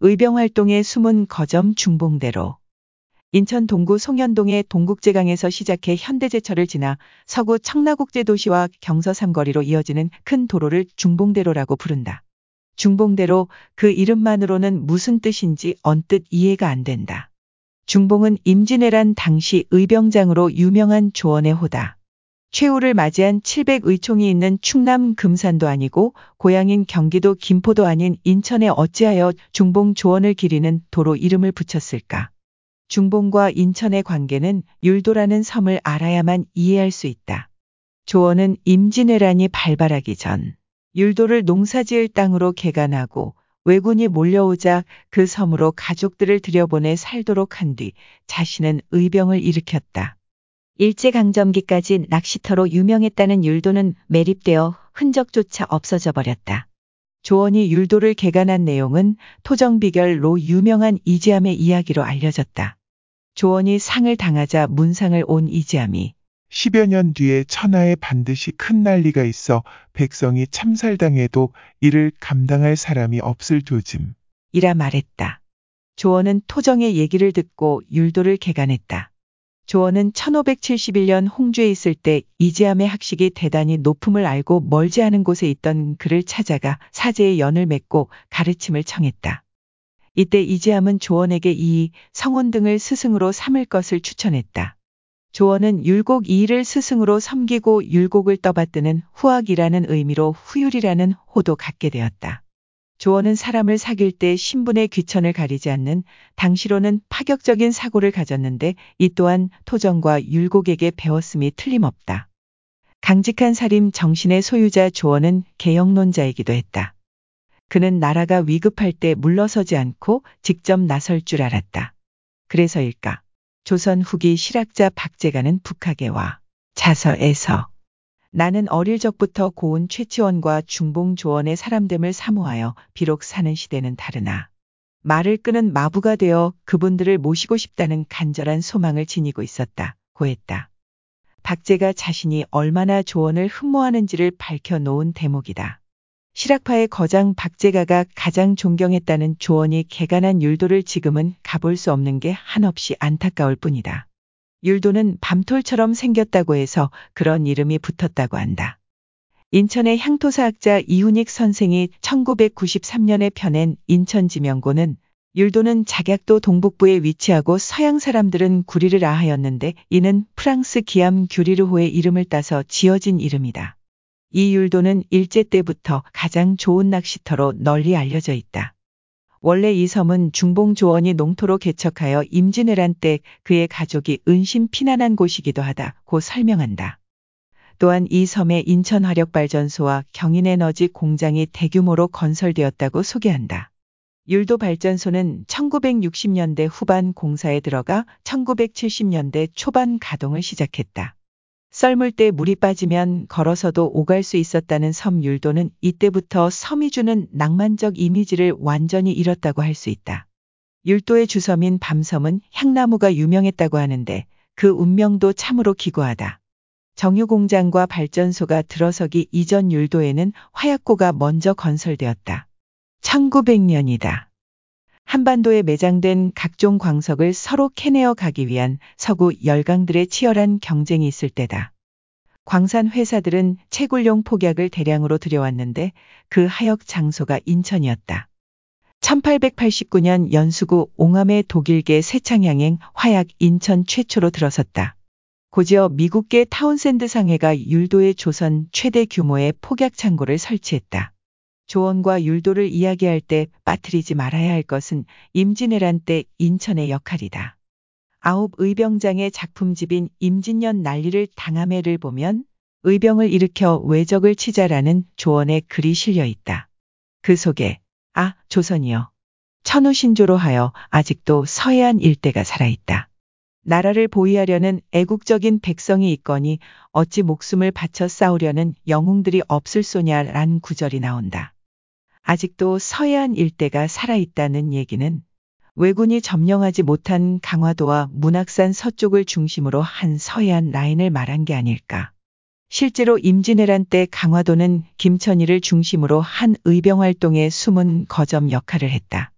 의병활동의 숨은 거점 중봉대로. 인천 동구 송현동의 동국제강에서 시작해 현대제철을 지나 서구 청라국제도시와 경서 삼거리로 이어지는 큰 도로를 중봉대로라고 부른다. 중봉대로 그 이름만으로는 무슨 뜻인지 언뜻 이해가 안 된다. 중봉은 임진왜란 당시 의병장으로 유명한 조원의 호다. 최후를 맞이한 700의총이 있는 충남 금산도 아니고 고향인 경기도 김포도 아닌 인천에 어찌하여 중봉 조원을 기리는 도로 이름을 붙였을까? 중봉과 인천의 관계는 율도라는 섬을 알아야만 이해할 수 있다. 조원은 임진왜란이 발발하기 전 율도를 농사지을 땅으로 개간하고 왜군이 몰려오자 그 섬으로 가족들을 들여보내 살도록 한 뒤 자신은 의병을 일으켰다. 일제강점기까지 낚시터로 유명했다는 율도는 매립되어 흔적조차 없어져 버렸다. 조원이 율도를 개간한 내용은 토정비결로 유명한 이지암의 이야기로 알려졌다. 조원이 상을 당하자 문상을 온 이지암이 10여 년 뒤에 천하에 반드시 큰 난리가 있어 백성이 참살당해도 이를 감당할 사람이 없을 도짐. 이라 말했다. 조원은 토정의 얘기를 듣고 율도를 개간했다. 조원은 1571년 홍주에 있을 때 이지암의 학식이 대단히 높음을 알고 멀지 않은 곳에 있던 그를 찾아가 사제의 연을 맺고 가르침을 청했다. 이때 이지암은 조원에게 이 성원 등을 스승으로 삼을 것을 추천했다. 조원은 율곡 이일을 스승으로 섬기고 율곡을 떠받드는 후학이라는 의미로 후율이라는 호도 갖게 되었다. 조원은 사람을 사귈 때 신분의 귀천을 가리지 않는 당시로는 파격적인 사고를 가졌는데 이 또한 토정과 율곡에게 배웠음이 틀림없다. 강직한 살림 정신의 소유자 조원은 개혁론자이기도 했다. 그는 나라가 위급할 때 물러서지 않고 직접 나설 줄 알았다. 그래서일까? 조선 후기 실학자 박재가는 북학에와 자서에서 나는 어릴 적부터 고운 최치원과 중봉 조원의 사람됨을 사모하여 비록 사는 시대는 다르나 말을 끄는 마부가 되어 그분들을 모시고 싶다는 간절한 소망을 지니고 있었다. 고했다. 박제가 자신이 얼마나 조원을 흠모하는지를 밝혀놓은 대목이다. 실학파의 거장 박제가가 가장 존경했다는 조원이 개간한 율도를 지금은 가볼 수 없는 게 한없이 안타까울 뿐이다. 율도는 밤톨처럼 생겼다고 해서 그런 이름이 붙었다고 한다. 인천의 향토사학자 이훈익 선생이 1993년에 펴낸 인천지명고는 율도는 작약도 동북부에 위치하고 서양 사람들은 구리르라 하였는데 이는 프랑스 기암 규리르호의 이름을 따서 지어진 이름이다. 이 율도는 일제 때부터 가장 좋은 낚시터로 널리 알려져 있다. 원래 이 섬은 중봉 조원이 농토로 개척하여 임진왜란 때 그의 가족이 은신 피난한 곳이기도 하다고 설명한다. 또한 이 섬에 인천화력발전소와 경인에너지 공장이 대규모로 건설되었다고 소개한다. 율도 발전소는 1960년대 후반 공사에 들어가 1970년대 초반 가동을 시작했다. 썰물 때 물이 빠지면 걸어서도 오갈 수 있었다는 섬 율도는 이때부터 섬이 주는 낭만적 이미지를 완전히 잃었다고 할 수 있다. 율도의 주섬인 밤섬은 향나무가 유명했다고 하는데 그 운명도 참으로 기구하다. 정유공장과 발전소가 들어서기 이전 율도에는 화약고가 먼저 건설되었다. 1900년이다. 한반도에 매장된 각종 광석을 서로 캐내어 가기 위한 서구 열강들의 치열한 경쟁이 있을 때다. 광산 회사들은 채굴용 폭약을 대량으로 들여왔는데 그 하역 장소가 인천이었다. 1889년 연수구 옹암의 독일계 세창양행 화약 인천 최초로 들어섰다. 곧이어 미국계 타운센드 상해가 율도의 조선 최대 규모의 폭약 창고를 설치했다. 조원과 율도를 이야기할 때 빠뜨리지 말아야 할 것은 임진왜란 때 인천의 역할이다. 아홉 의병장의 작품집인 임진년 난리를 당함해를 보면 의병을 일으켜 외적을 치자라는 조원의 글이 실려 있다. 그 속에 아 조선이여 천우신조로 하여 아직도 서해안 일대가 살아있다. 나라를 보위하려는 애국적인 백성이 있거니 어찌 목숨을 바쳐 싸우려는 영웅들이 없을 소냐란 구절이 나온다. 아직도 서해안 일대가 살아있다는 얘기는 왜군이 점령하지 못한 강화도와 문학산 서쪽을 중심으로 한 서해안 라인을 말한 게 아닐까. 실제로 임진왜란 때 강화도는 김천희를 중심으로 한 의병 활동의 숨은 거점 역할을 했다.